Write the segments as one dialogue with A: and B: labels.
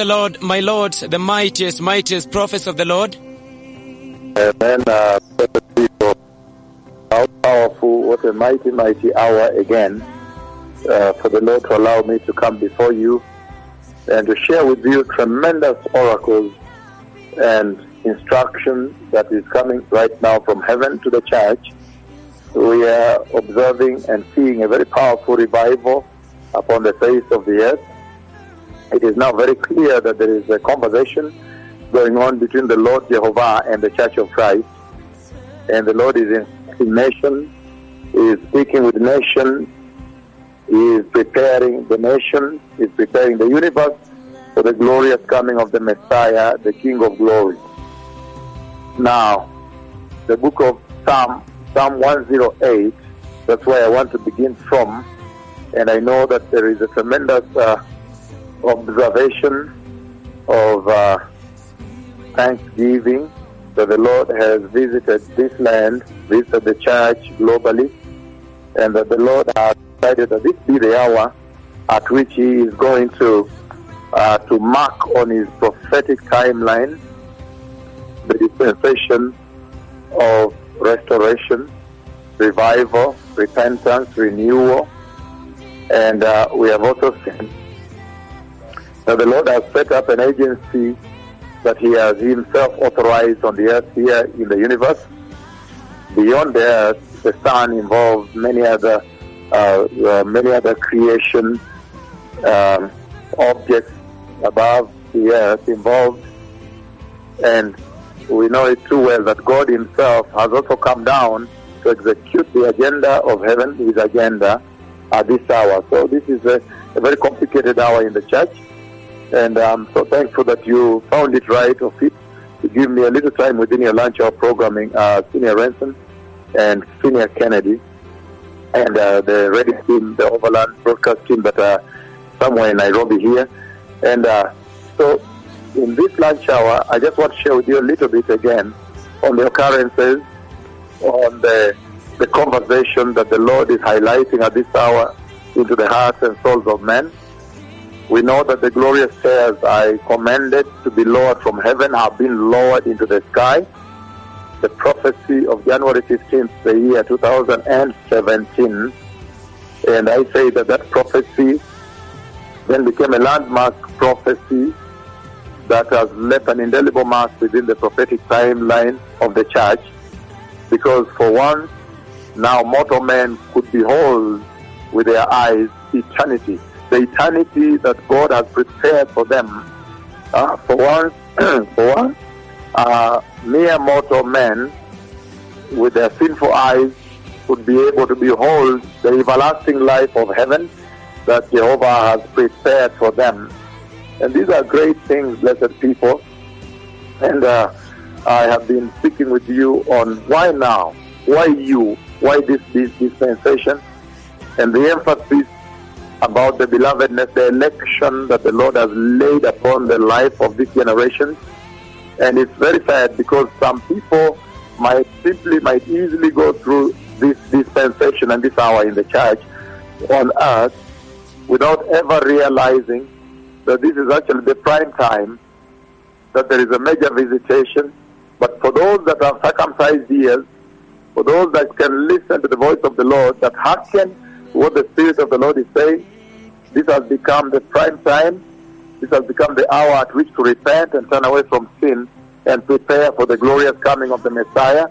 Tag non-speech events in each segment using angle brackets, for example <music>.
A: the Lord, my Lord, the mightiest, mightiest prophets of the Lord.
B: Amen. Uh, how powerful, what a mighty, mighty hour again uh, for the Lord to allow me to come before you and to share with you tremendous oracles and instruction that is coming right now from heaven to the church. We are observing and seeing a very powerful revival upon the face of the earth. It is now very clear that there is a conversation going on between the Lord Jehovah and the Church of Christ. And the Lord is in nation, He is speaking with nation, He is preparing the nation, He is preparing the universe for the glorious coming of the Messiah, the King of glory. Now, the book of Psalm, Psalm 108, that's where I want to begin from. And I know that there is a tremendous uh, observation of uh, thanksgiving that the Lord has visited this land, visited the church globally, and that the Lord has decided that this be the hour at which He is going to uh, to mark on His prophetic timeline the dispensation of restoration, revival, repentance, renewal, and uh, we have also seen that the Lord has set up an agency that He has Himself authorized on the earth here in the universe. Beyond the earth, the sun involves many other uh, uh, many other creation um, objects above the earth involved, and we know it too well that God Himself has also come down to execute the agenda of heaven, His agenda, at this hour. So this is a, a very complicated hour in the church. And I'm so thankful that you found it right or fit to give me a little time within your lunch hour programming, uh, Senior Ransom and Senior Kennedy, and uh, the ready team, the Overland broadcast team that are somewhere in Nairobi here. And uh, so in this lunch hour, I just want to share with you a little bit again on the occurrences, on the, the conversation that the Lord is highlighting at this hour into the hearts and souls of men. We know that the glorious stairs I commanded to be lowered from heaven have been lowered into the sky. The prophecy of January 15th, the year 2017. And I say that that prophecy then became a landmark prophecy that has left an indelible mark within the prophetic timeline of the church. Because for once, now mortal men could behold with their eyes eternity the eternity that God has prepared for them. Uh, for once, <clears throat> for once, uh, mere mortal men with their sinful eyes would be able to behold the everlasting life of heaven that Jehovah has prepared for them. And these are great things, blessed people. And uh, I have been speaking with you on why now, why you, why this, this dispensation, and the emphasis about the belovedness, the election that the Lord has laid upon the life of this generation. And it's very sad because some people might simply, might easily go through this dispensation and this hour in the church on earth without ever realizing that this is actually the prime time, that there is a major visitation. But for those that have circumcised ears, for those that can listen to the voice of the Lord, that hearken what the Spirit of the Lord is saying. This has become the prime time. This has become the hour at which to repent and turn away from sin and prepare for the glorious coming of the Messiah.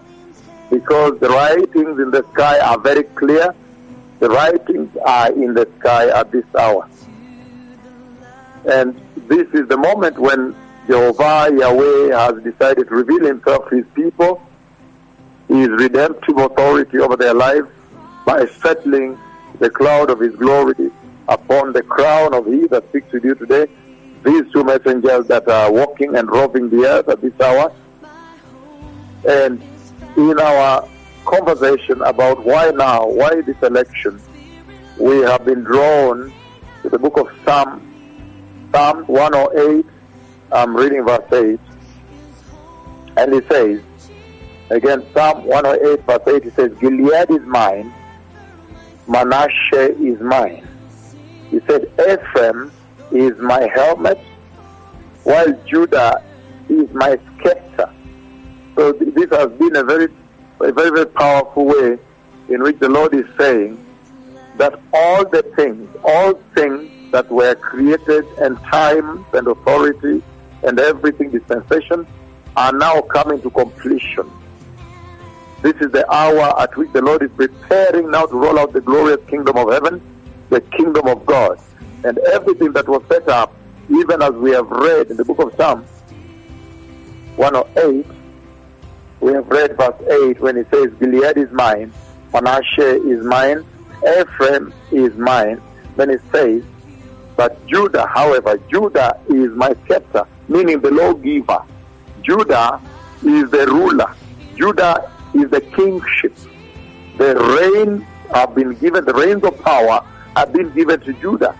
B: Because the writings in the sky are very clear. The writings are in the sky at this hour. And this is the moment when Jehovah Yahweh has decided to reveal himself to his people, his redemptive authority over their lives by settling the cloud of his glory upon the crown of he that speaks with you today. These two messengers that are walking and roving the earth at this hour. And in our conversation about why now, why this election, we have been drawn to the book of Psalm, Psalm 108. I'm reading verse 8. And it says, again, Psalm 108, verse 8, it says, Gilead is mine, Manasseh is mine. He said, Ephraim is my helmet, while Judah is my scepter. So th- this has been a very, a very, very powerful way in which the Lord is saying that all the things, all things that were created and time and authority and everything dispensation are now coming to completion. This is the hour at which the Lord is preparing now to roll out the glorious kingdom of heaven, the kingdom of God. And everything that was set up, even as we have read in the book of Psalms 108, we have read verse 8 when it says, Gilead is mine, Manasseh is mine, Ephraim is mine. Then it says, but Judah, however, Judah is my scepter, meaning the lawgiver. Judah is the ruler. Judah is the kingship. The reign have been given, the reins of power have been given to Judah.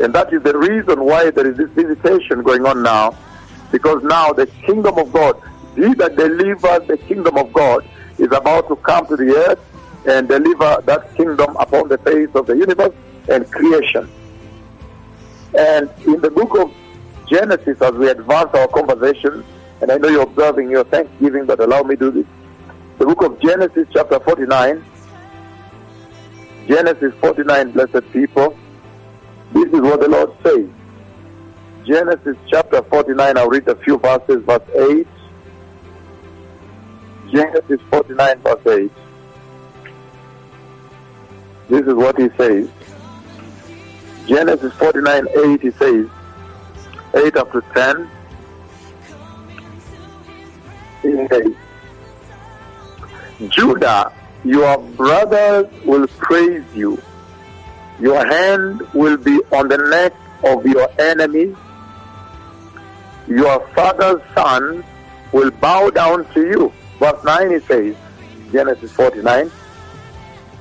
B: And that is the reason why there is this visitation going on now. Because now the kingdom of God, he that delivers the kingdom of God, is about to come to the earth and deliver that kingdom upon the face of the universe and creation. And in the book of Genesis, as we advance our conversation, and I know you're observing your Thanksgiving, but allow me to do this. The book of Genesis, chapter 49. Genesis 49, blessed people. This is what the Lord says. Genesis chapter 49, I'll read a few verses, verse 8. Genesis 49, verse 8. This is what he says. Genesis 49, 8, he says, 8 up to 10. He says, Judah, your brothers will praise you. Your hand will be on the neck of your enemies. Your father's son will bow down to you. Verse 9 he says, Genesis 49,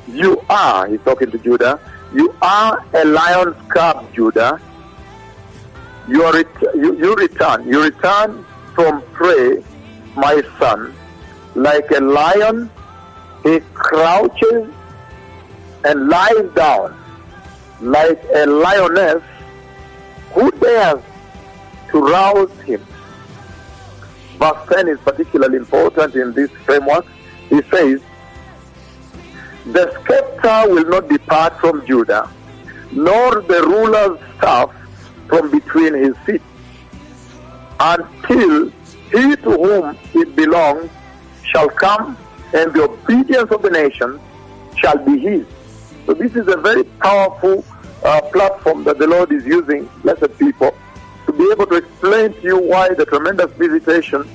B: You are, he's talking to Judah, you are a lion's cub, Judah. You, ret- you, you return, you return from prey, my son. Like a lion, he crouches and lies down. Like a lioness, who dares to rouse him? Verse 10 is particularly important in this framework. He says, The scepter will not depart from Judah, nor the ruler's staff from between his feet, until he to whom it belongs shall come, and the obedience of the nation shall be his. So this is a very powerful uh, platform that the Lord is using, blessed people, to be able to explain to you why the tremendous visitation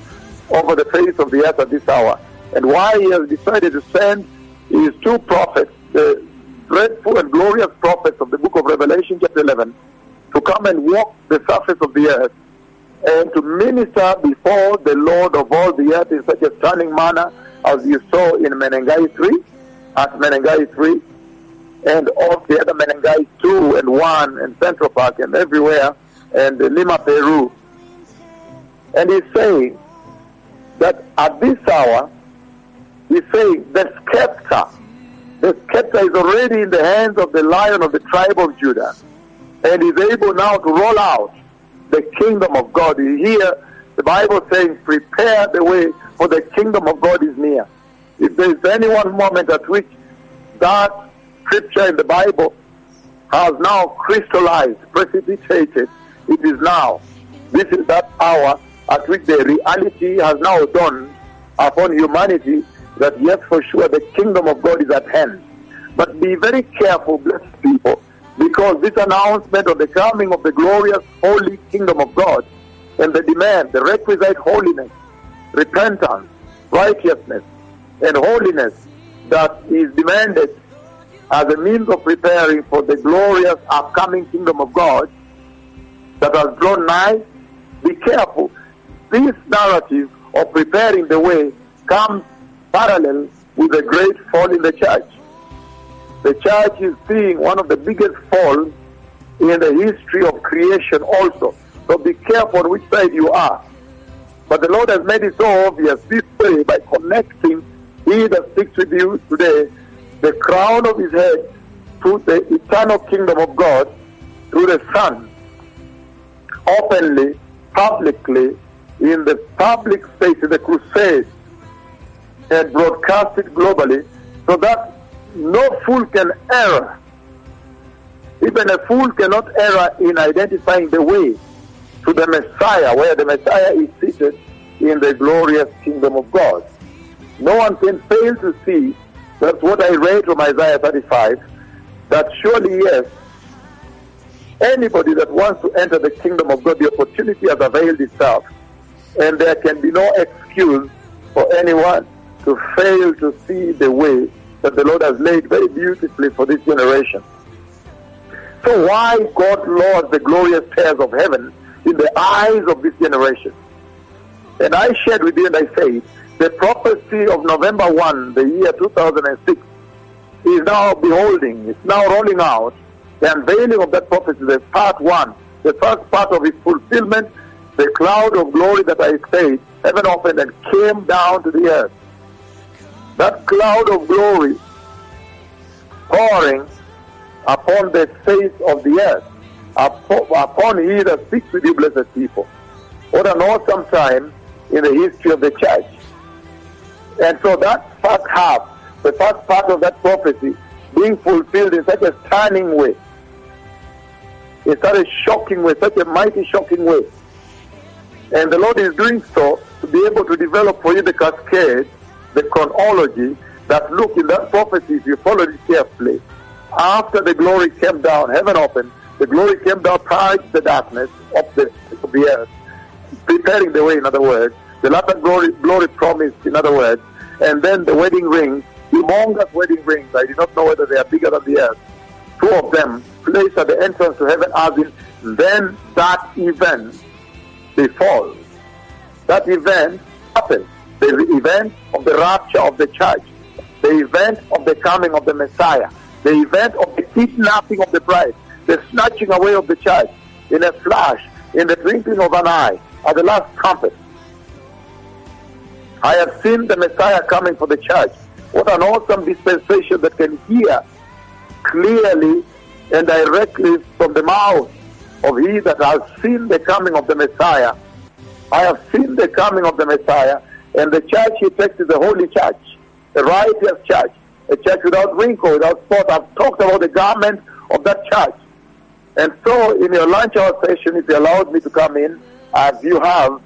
B: over the face of the earth at this hour, and why he has decided to send his two prophets, the dreadful and glorious prophets of the book of Revelation, chapter 11, to come and walk the surface of the earth and to minister before the Lord of all the earth in such a stunning manner as you saw in Menengai 3, at Menengai 3, and all the other Menengai 2 and 1 and Central Park and everywhere, and Lima, Peru. And he's saying that at this hour, he's saying the scepter, the scepter is already in the hands of the lion of the tribe of Judah, and is able now to roll out the kingdom of God. is hear the Bible says, prepare the way for the kingdom of God is near. If there is any one moment at which that scripture in the Bible has now crystallized, precipitated, it is now. This is that hour at which the reality has now dawned upon humanity that yes, for sure, the kingdom of God is at hand. But be very careful, blessed people, because this announcement of the coming of the glorious holy kingdom of God and the demand, the requisite holiness, repentance, righteousness, and holiness that is demanded as a means of preparing for the glorious upcoming kingdom of God that has drawn nigh, be careful. This narrative of preparing the way comes parallel with the great fall in the church. The church is seeing one of the biggest falls in the history of creation also. So be careful which side you are. But the Lord has made it so obvious this way by connecting He that speaks with you today, the crown of his head to the eternal kingdom of God through the Son, openly publicly in the public space, in the crusade, and broadcast it globally so that no fool can err. Even a fool cannot err in identifying the way to the Messiah, where the Messiah is seated in the glorious kingdom of God. No one can fail to see, that's what I read from Isaiah 35, that surely, yes, anybody that wants to enter the kingdom of God, the opportunity has availed itself. And there can be no excuse for anyone to fail to see the way that the Lord has laid very beautifully for this generation. So why God lords the glorious stairs of heaven in the eyes of this generation? And I shared with you and I said, the prophecy of November 1, the year 2006, is now beholding, it's now rolling out. The unveiling of that prophecy, the part one, the first part of its fulfillment, the cloud of glory that I said, heaven opened and came down to the earth. That cloud of glory pouring upon the face of the earth, upon he that speaks with you, blessed people. What an awesome time in the history of the church. And so that first half, the first part of that prophecy, being fulfilled in such a stunning way, in such a shocking way, such a mighty shocking way. And the Lord is doing so to be able to develop for you the cascade, the chronology that look in that prophecy, if you follow it carefully, after the glory came down, heaven opened, the glory came down, purged the darkness of the, of the earth, preparing the way, in other words, the latter glory, glory promised, in other words, and then the wedding rings, humongous wedding rings. I do not know whether they are bigger than the earth. Two of them placed at the entrance to heaven as in, then that event befalls. That event happens. The event of the rapture of the church. The event of the coming of the Messiah. The event of the kidnapping of the bride. The snatching away of the church in a flash, in the twinkling of an eye, at the last trumpet. I have seen the Messiah coming for the church. What an awesome dispensation that can hear clearly and directly from the mouth of he that has seen the coming of the Messiah. I have seen the coming of the Messiah, and the church he takes is the holy church, the righteous church, a church without wrinkle, without spot. I've talked about the garment of that church. And so, in your lunch hour session, if you allowed me to come in, as you have,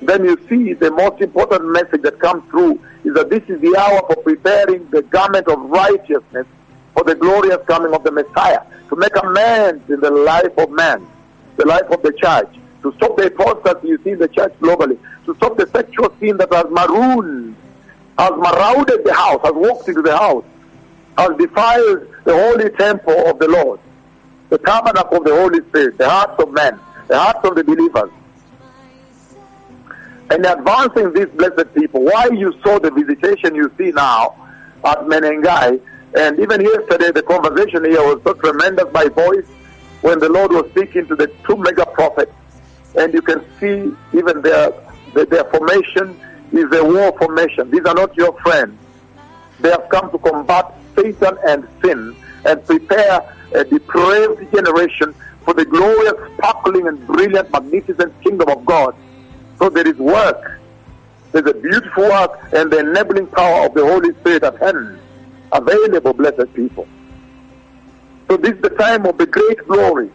B: then you see the most important message that comes through is that this is the hour for preparing the garment of righteousness for the glorious coming of the Messiah, to make amends in the life of man, the life of the church, to stop the apostasy you see in the church globally, to stop the sexual sin that has marooned, has marauded the house, has walked into the house, has defiled the holy temple of the Lord, the tabernacle of the Holy Spirit, the hearts of men, the hearts of the believers and advancing these blessed people. Why you saw the visitation you see now at Menengai, and even yesterday the conversation here was so tremendous by voice when the Lord was speaking to the two mega prophets, and you can see even their their, their formation is a war formation. These are not your friends. They have come to combat Satan and sin and prepare a depraved generation for the glorious, sparkling, and brilliant, magnificent kingdom of God so there is work. There's a beautiful work and the enabling power of the Holy Spirit at hand, available, blessed people. So this is the time of the great glory.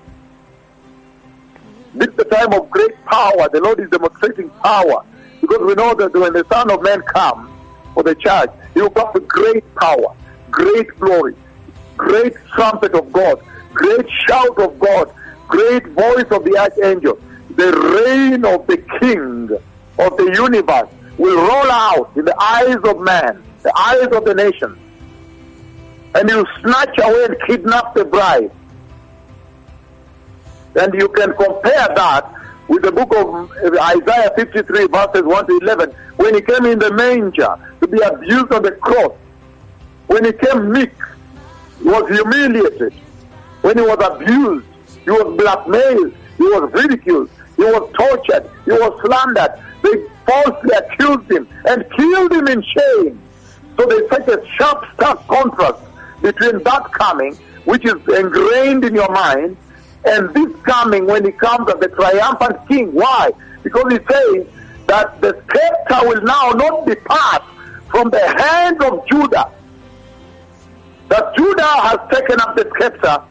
B: This is the time of great power. The Lord is demonstrating power. Because we know that when the Son of Man comes for the church, he will come with great power, great glory, great trumpet of God, great shout of God, great voice of the archangel, the reign of the King of the universe will roll out in the eyes of man, the eyes of the nations. And you snatch away and kidnap the bride. And you can compare that with the book of uh, Isaiah 53 verses 1 to 11 when he came in the manger to be abused on the cross. When he came meek, he was humiliated. When he was abused, he was blackmailed, he was ridiculed, he was tortured. He was slandered. They falsely accused him and killed him in shame. So there's such a sharp, stark contrast between that coming, which is ingrained in your mind, and this coming when he comes as the triumphant king. Why? because he says that the scepter will now not depart from the hand of Judah. That Judah has taken up the scepter,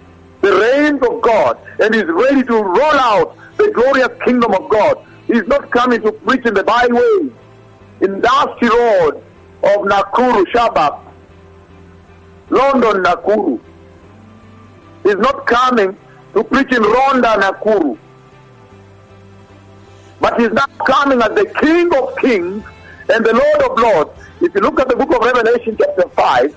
B: the reins of God, and is ready to roll out the glorious kingdom of God. He's not coming to preach in the byways, in dusty road of Nakuru, Shabab, London, Nakuru. He's not coming to preach in Ronda, Nakuru. But he's now coming as the King of Kings and the Lord of Lords. If you look at the book of Revelation, chapter 5,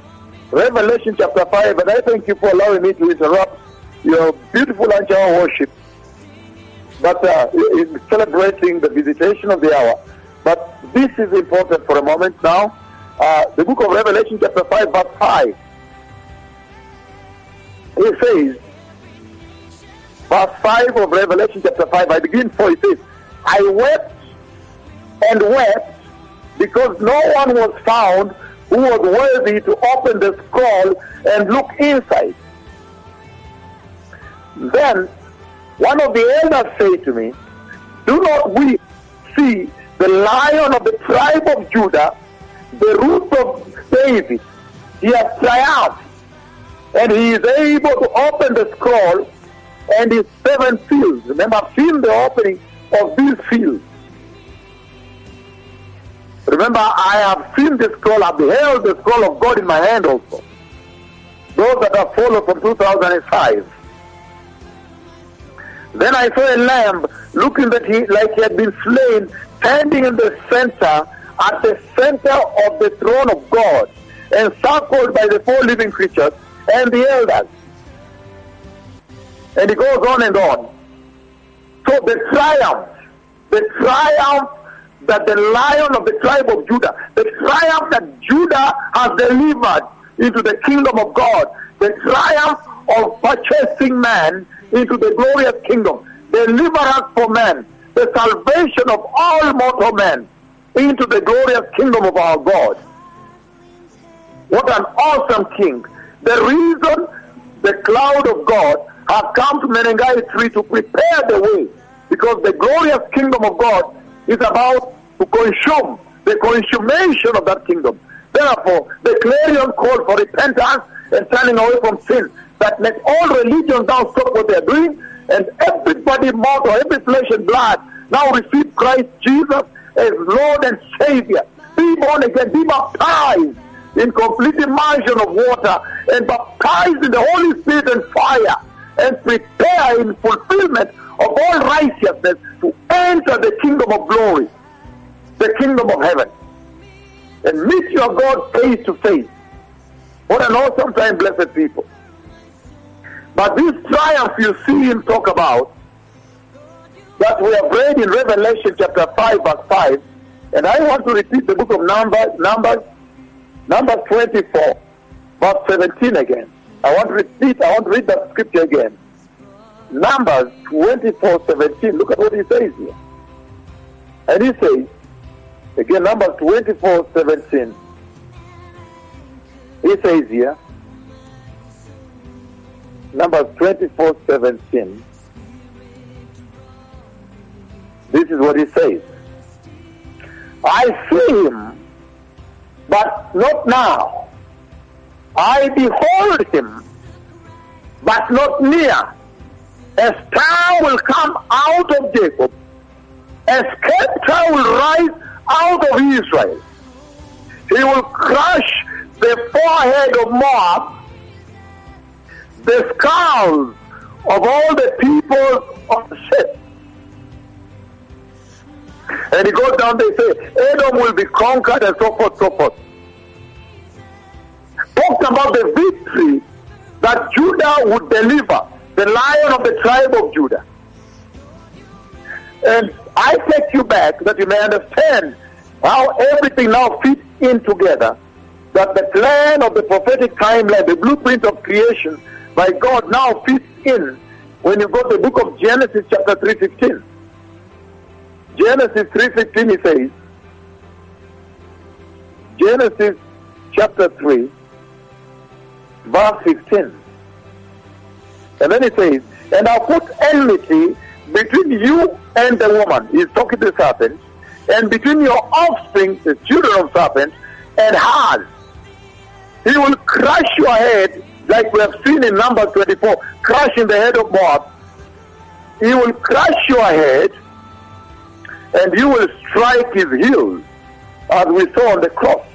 B: Revelation chapter 5, and I thank you for allowing me to interrupt your beautiful hour worship, but uh, in celebrating the visitation of the hour. But this is important for a moment now. Uh, the book of Revelation, chapter 5, verse 5. It says, verse 5 of Revelation chapter 5, I begin for it says, I wept and wept because no one was found who was worthy to open the scroll and look inside. Then one of the elders said to me, Do not weep. See, the lion of the tribe of Judah, the root of David, he has triumphed, and he is able to open the scroll and his seven seals. Remember, seen the opening of these seals. Remember, I have seen the scroll, I've beheld the scroll of God in my hand also. Those that have followed from 2005. Then I saw a lamb looking that he like he had been slain, standing in the center, at the center of the throne of God, encircled by the four living creatures and the elders. And it goes on and on. So the triumph, the triumph that the lion of the tribe of Judah, the triumph that Judah has delivered into the kingdom of God, the triumph of purchasing man into the glorious kingdom, deliverance for man, the salvation of all mortal men into the glorious kingdom of our God. What an awesome king. The reason the cloud of God has come to Menengai 3 to prepare the way because the glorious kingdom of God is about to consume the consummation of that kingdom. Therefore, the clarion call for repentance and turning away from sin that let all religions now stop what they're doing and everybody mortal, every flesh and blood now receive Christ Jesus as Lord and Savior. Be born again, be baptized in complete immersion of water and baptized in the Holy Spirit and fire and prepare in fulfillment of all righteousness to enter the kingdom of glory, the kingdom of heaven, and meet your God face to face. What an awesome time, blessed people. But this triumph you see him talk about, that we have read in Revelation chapter 5, verse 5, and I want to repeat the book of Numbers, Numbers, Numbers 24, verse 17 again. I want to repeat, I want to read that scripture again. Numbers 24, 17. Look at what he says here. And he says, again, Numbers 24, 17. He says here, Numbers 24, 17. This is what he says. I see him, but not now. I behold him, but not near. A star will come out of Jacob, a scepter will rise out of Israel. He will crush the forehead of Moab, the skulls of all the people of Seth. And he goes down, there. they say, Edom will be conquered and so forth, so forth. Talked about the victory that Judah would deliver, the lion of the tribe of Judah. And I take you back that you may understand how everything now fits in together. That the plan of the prophetic timeline, the blueprint of creation by God now fits in when you go to the book of Genesis chapter 3.15. Genesis 3.15 he says, Genesis chapter 3, verse 15. And then he says, And I'll put enmity between you and the woman, he's talking to the serpent, and between your offspring, the children of serpent, and hers. He will crush your head, like we have seen in Numbers 24, crushing the head of Moab. He will crush your head, and you will strike his heels, as we saw on the cross.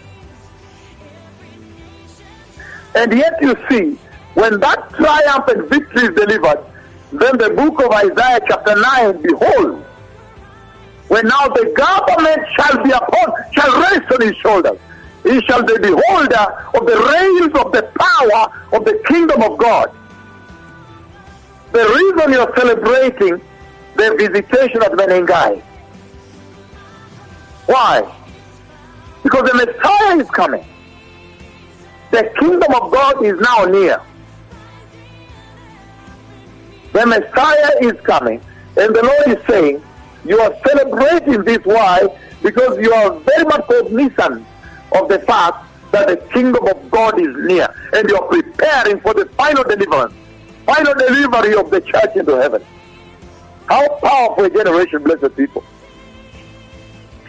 B: And yet you see, when that triumphant victory is delivered, then the book of Isaiah chapter 9, behold, when now the government shall be upon, shall rest on his shoulders. He shall be beholder of the reins of the power of the kingdom of God. The reason you're celebrating the visitation of Menengai. Why? Because the Messiah is coming. The kingdom of God is now near. The Messiah is coming. And the Lord is saying, you are celebrating this. Why? Because you are very much cognizant of the fact that the kingdom of God is near. And you are preparing for the final deliverance, final delivery of the church into heaven. How powerful a generation, blessed people.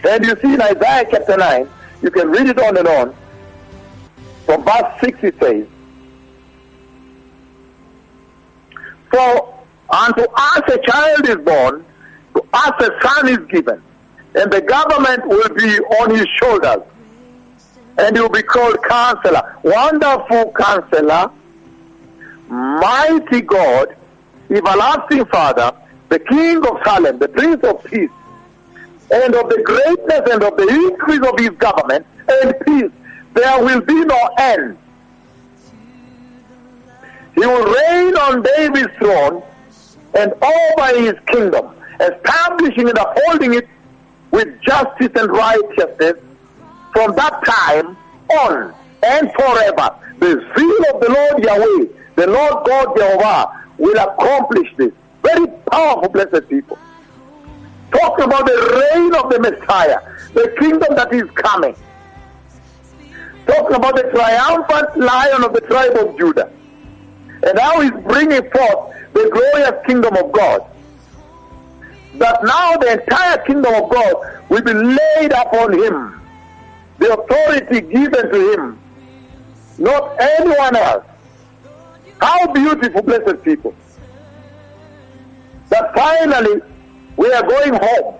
B: And you see in Isaiah chapter 9, you can read it on and on. From verse 6 it says, For unto us a child is born, to us a son is given, and the government will be on his shoulders. And he will be called Counselor, Wonderful Counselor, Mighty God, Everlasting Father, the King of Salem, the Prince of Peace, and of the greatness and of the increase of his government and peace, there will be no end. He will reign on David's throne and over his kingdom, establishing and upholding it with justice and righteousness from that time on and forever. The zeal of the Lord Yahweh, the Lord God Jehovah, will accomplish this. Very powerful, blessed people. Talk about the reign of the Messiah, the kingdom that is coming. Talk about the triumphant lion of the tribe of Judah. And how he's bringing forth the glorious kingdom of God. That now the entire kingdom of God will be laid upon him. The authority given to him. Not anyone else. How beautiful, blessed people. That finally we are going home.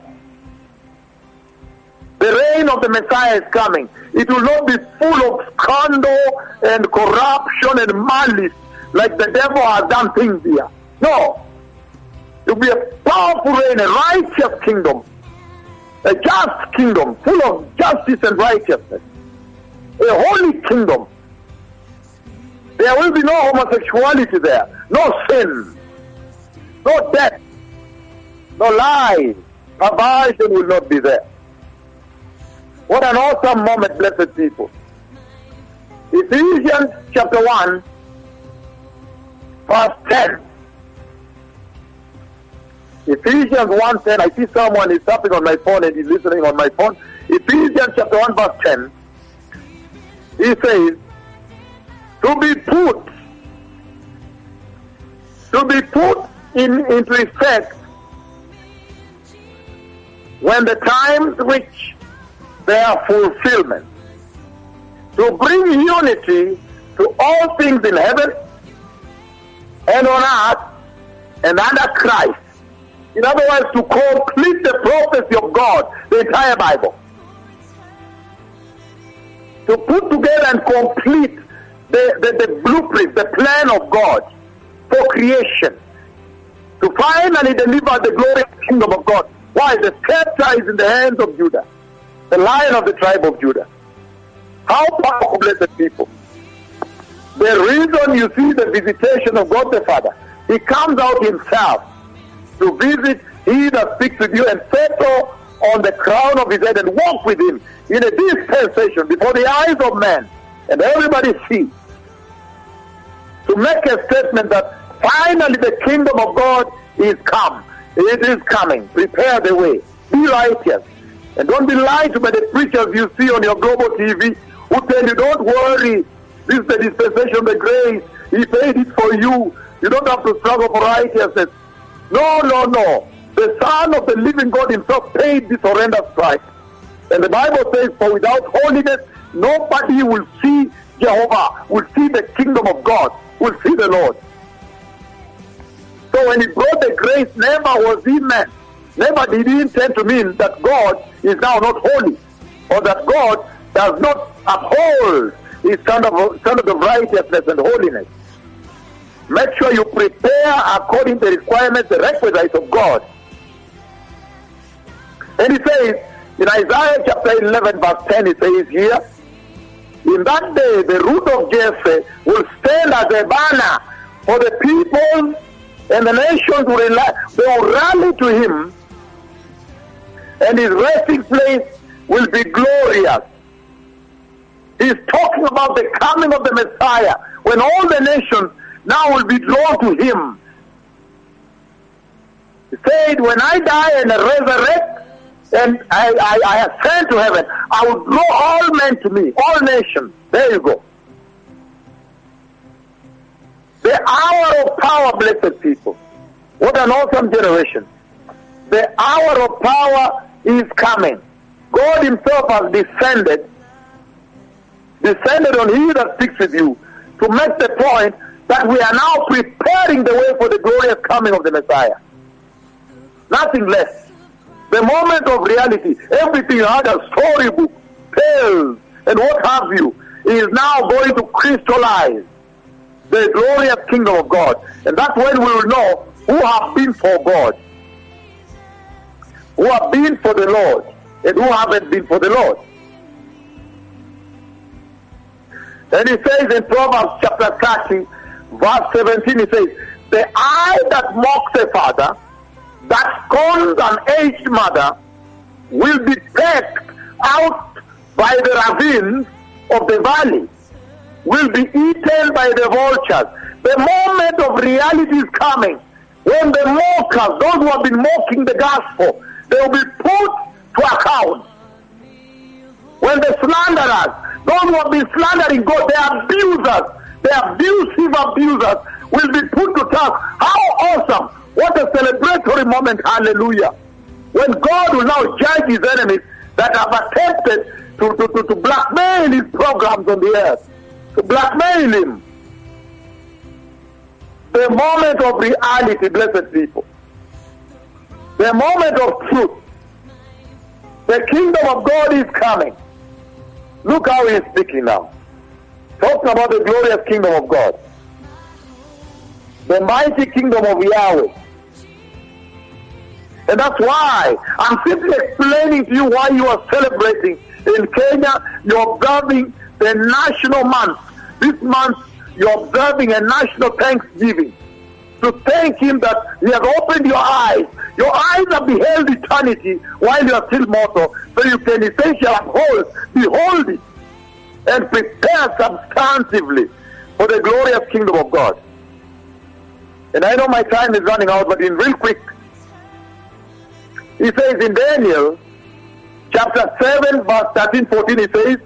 B: The reign of the Messiah is coming. It will not be full of scandal and corruption and malice like the devil has done things here. No. It will be a powerful reign, a righteous kingdom, a just kingdom full of justice and righteousness, a holy kingdom. There will be no homosexuality there, no sin, no death, no lies. Perversion will not be there. What an awesome moment, blessed people. Ephesians chapter 1, verse 10. Ephesians 1 10. I see someone is tapping on my phone and he's listening on my phone. Ephesians chapter 1, verse 10. He says, To be put, to be put in, into effect when the times reach their fulfillment, to bring unity to all things in heaven and on earth and under Christ. In other words, to complete the prophecy of God, the entire Bible. To put together and complete the, the, the blueprint, the plan of God for creation. To finally deliver the glorious kingdom of God. Why? The scepter is in the hands of Judah the lion of the tribe of Judah. How powerful, blessed people. The reason you see the visitation of God the Father, He comes out Himself to visit He that speaks with you and settle on the crown of His head and walk with Him in a dispensation before the eyes of men and everybody see. To make a statement that finally the kingdom of God is come. It is coming. Prepare the way. Be righteous. And don't be lied to by the preachers you see on your global TV who tell you, don't worry, this is the dispensation of the grace. He paid it for you. You don't have to struggle for righteousness. No, no, no. The Son of the living God himself paid this horrendous price. And the Bible says, for without holiness, nobody will see Jehovah, will see the kingdom of God, will see the Lord. So when he brought the grace, never was he meant, never did he intend to mean that God is now not holy, or that God does not uphold his standard of, standard of righteousness and holiness. Make sure you prepare according to the requirements, the requisites of God. And he says, in Isaiah chapter 11, verse 10, he says here, in that day the root of Jesse will stand as a banner for the people and the nations will, rely, they will rally to him and his resting place will be glorious. He's talking about the coming of the Messiah when all the nations now will be drawn to him. He said, When I die and resurrect and I, I, I ascend to heaven, I will draw all men to me, all nations. There you go. The hour of power, blessed people. What an awesome generation. The hour of power is coming. God Himself has descended, descended on He that speaks with you to make the point that we are now preparing the way for the glorious coming of the Messiah. Nothing less. The moment of reality, everything you had a storybook, tales, and what have you, is now going to crystallize the glorious kingdom of God. And that's when we will know who have been for God, who have been for the Lord, and who haven't been for the Lord. And he says in Proverbs chapter 30, verse 17, he says, The eye that mocks a father, that scorns an aged mother, will be pecked out by the ravines of the valley, will be eaten by the vultures. The moment of reality is coming when the mockers, those who have been mocking the gospel, they will be put to account. When the slanderers, those who have been slandering God, the abusers, the abusive abusers will be put to task. How awesome! What a celebratory moment, hallelujah. When God will now judge his enemies that have attempted to, to, to, to blackmail his programs on the earth, to blackmail him. The moment of reality, blessed people. The moment of truth. The kingdom of God is coming. Look how he is speaking now. Talking about the glorious kingdom of God. The mighty kingdom of Yahweh. And that's why I'm simply explaining to you why you are celebrating in Kenya. You're observing the national month. This month, you're observing a national thanksgiving to thank Him that He has opened your eyes. Your eyes have beheld eternity while you are still mortal, so you can essentially uphold, behold it, and prepare substantively for the glorious kingdom of God. And I know my time is running out, but in real quick, he says in Daniel chapter 7, verse 13, 14, he says,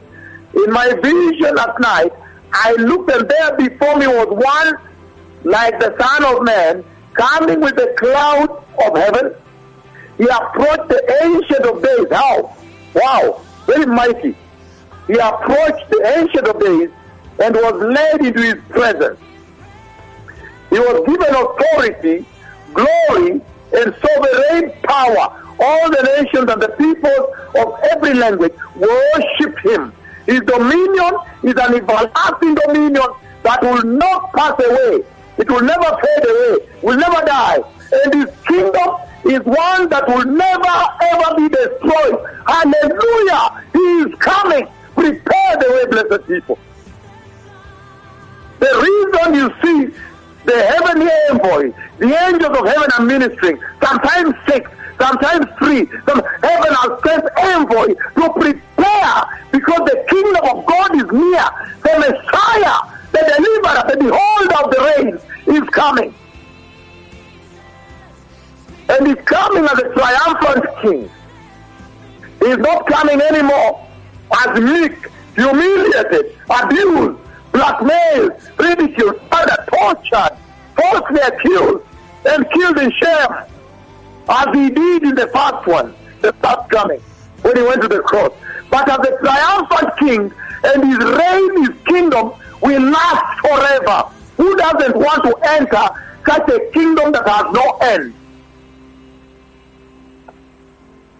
B: In my vision at night, I looked and there before me was one like the Son of Man coming with the cloud of heaven. He approached the Ancient of Days. How? Wow, very mighty. He approached the Ancient of Days and was led into his presence. He was given authority, glory, and sovereign power. All the nations and the peoples of every language worship him. His dominion is an everlasting dominion that will not pass away. It will never fade away, will never die. And his kingdom is one that will never ever be destroyed. Hallelujah! He is coming. Prepare the way, blessed people. The reason you see the heavenly envoy, the angels of heaven are ministering, sometimes six, sometimes three. Some heaven has sent envoy to prepare because the kingdom of God is near. The Messiah, the deliverer, the beholder of the reign is coming. And he's coming as a triumphant king. He's not coming anymore as meek, humiliated, abused, blackmailed, ridiculed, murdered, tortured, falsely accused, and killed in shame. As he did in the first one, the first coming, when he went to the cross. But as a triumphant king, and his reign, his kingdom will last forever. Who doesn't want to enter such a kingdom that has no end?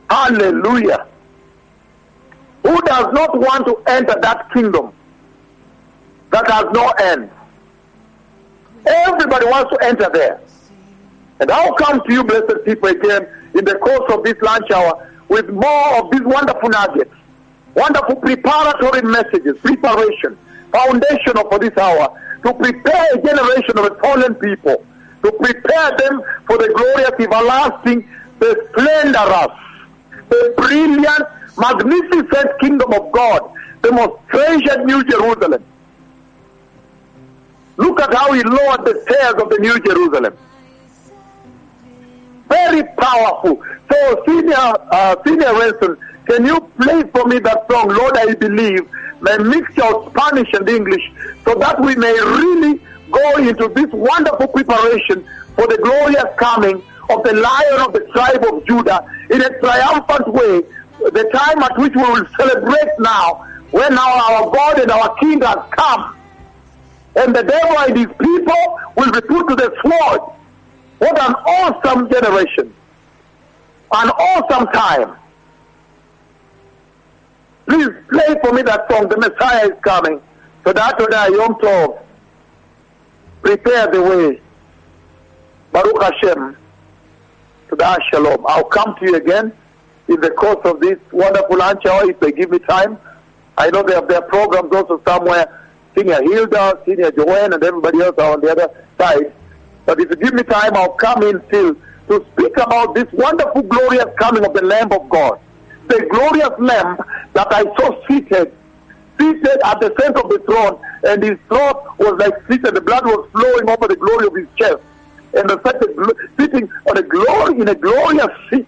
B: Hallelujah. Who does not want to enter that kingdom that has no end? Everybody wants to enter there. And I'll come to you, blessed people, again in the course of this lunch hour with more of these wonderful nuggets, wonderful preparatory messages, preparation, foundational for this hour, to prepare a generation of fallen people, to prepare them for the glorious, everlasting, the splendorous, the brilliant, magnificent kingdom of God, the most treasured New Jerusalem. Look at how he lowered the stairs of the New Jerusalem. Very powerful. So, Senior, uh, Senior Ransom, can you play for me that song, Lord, I Believe, a mixture of Spanish and English, so that we may really go into this wonderful preparation for the glorious coming of the Lion of the tribe of Judah in a triumphant way, the time at which we will celebrate now, when now our God and our King has come, and the devil and his people will be put to the sword. What an awesome generation! An awesome time! Please play for me that song, The Messiah is coming. Today, Yom Tov, prepare the way. Baruch Hashem, to the Shalom. I'll come to you again in the course of this wonderful lunch hour if they give me time. I know they have their programs also somewhere. Senior Hilda, Senior Joanne, and everybody else are on the other side. But if you give me time, I'll come in still to speak about this wonderful, glorious coming of the Lamb of God. The glorious Lamb that I saw seated, seated at the center of the throne, and his throat was like seated, the blood was flowing over the glory of his chest. And the fact that sitting on a glory, in a glorious seat,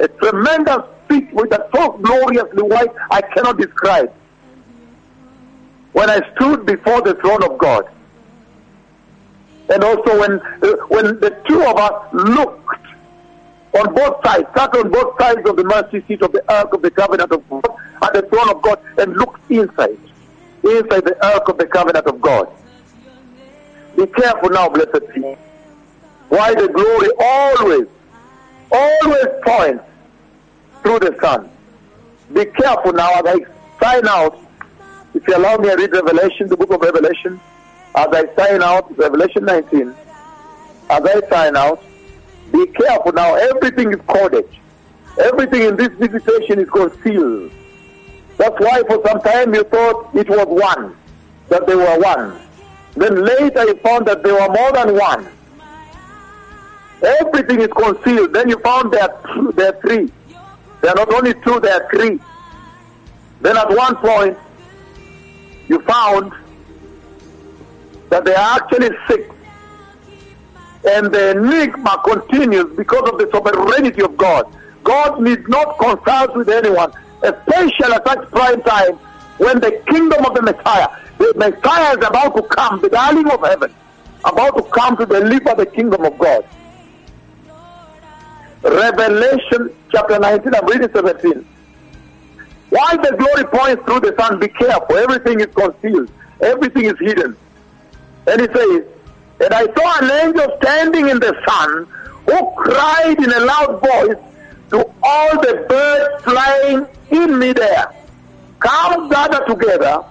B: a tremendous seat with a so gloriously white, I cannot describe. When I stood before the throne of God, and also when uh, when the two of us looked on both sides, sat on both sides of the mercy seat of the ark of the covenant of God, at the throne of God, and looked inside, inside the ark of the covenant of God. Be careful now, blessed people. Why the glory always, always points through the sun. Be careful now as I sign out. If you allow me, I read Revelation, the book of Revelation. As I sign out, Revelation 19. As I sign out, be careful now. Everything is coded. Everything in this visitation is concealed. That's why for some time you thought it was one, that they were one. Then later you found that they were more than one. Everything is concealed. Then you found two, there are three. There are not only two, there are three. Then at one point, you found that they are actually sick. And the enigma continues because of the sovereignty of God. God needs not consult with anyone, especially at such prime time when the kingdom of the Messiah, the Messiah is about to come, the darling of heaven, about to come to deliver the kingdom of God. Revelation chapter 19, I'm reading 17. Why the glory points through the sun? Be careful. Everything is concealed. Everything is hidden. And he says, And I saw an angel standing in the sun who cried in a loud voice to all the birds flying in midair, Come gather together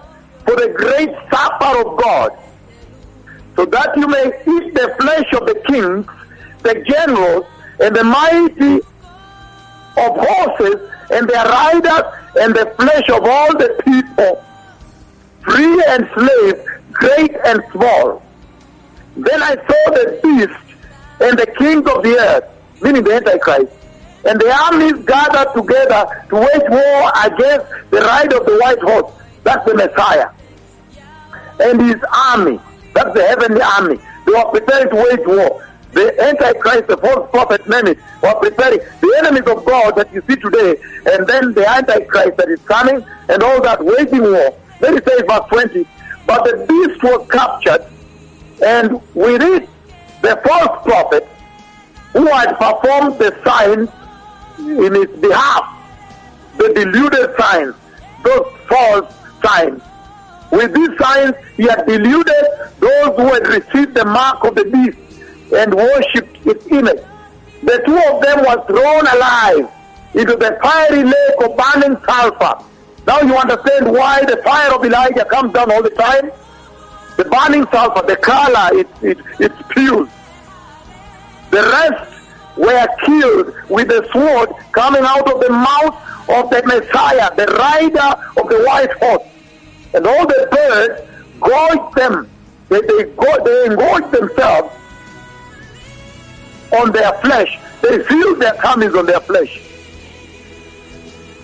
B: for the great supper of God, so that you may eat the flesh of the kings, the generals, and the mighty of horses, and their riders, and the flesh of all the people, free and slave, great and small. Then I saw the beast and the king of the earth, meaning the Antichrist, and the armies gathered together to wage war against the rider of the white horse. That's the Messiah. And his army, that's the heavenly army. They were preparing to wage war. The Antichrist, the false prophet, it, were preparing. The enemies of God that you see today, and then the Antichrist that is coming, and all that waging war. Then it says, verse 20, but the beast was captured, and with it, the false prophet who had performed the signs in his behalf, the deluded signs, those false signs. With these signs, he had deluded those who had received the mark of the beast and worshipped its image. The two of them were thrown alive into the fiery lake of burning sulfur. Now you understand why the fire of Elijah comes down all the time? The burning sulfur, the color, it, it, it spews. The rest were killed with the sword coming out of the mouth of the Messiah, the rider of the white horse. And all the birds gorged them. They, they, go, they engorged themselves on their flesh. They feel their comings on their flesh.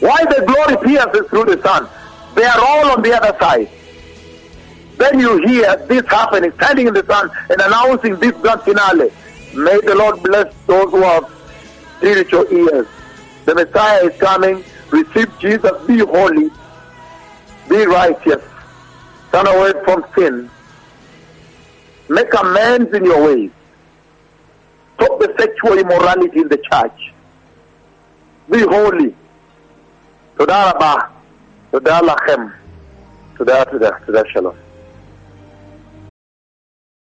B: Why the glory pierces through the sun? They are all on the other side. Then you hear this happening, standing in the sun and announcing this grand finale. May the Lord bless those who have spiritual ears. The Messiah is coming. Receive Jesus. Be holy. Be righteous. Turn away from sin. Make amends in your ways. Stop the sexual immorality in the church. Be holy. תודה רבה. תודה לכם. תודה, תודה, תודה, שלום.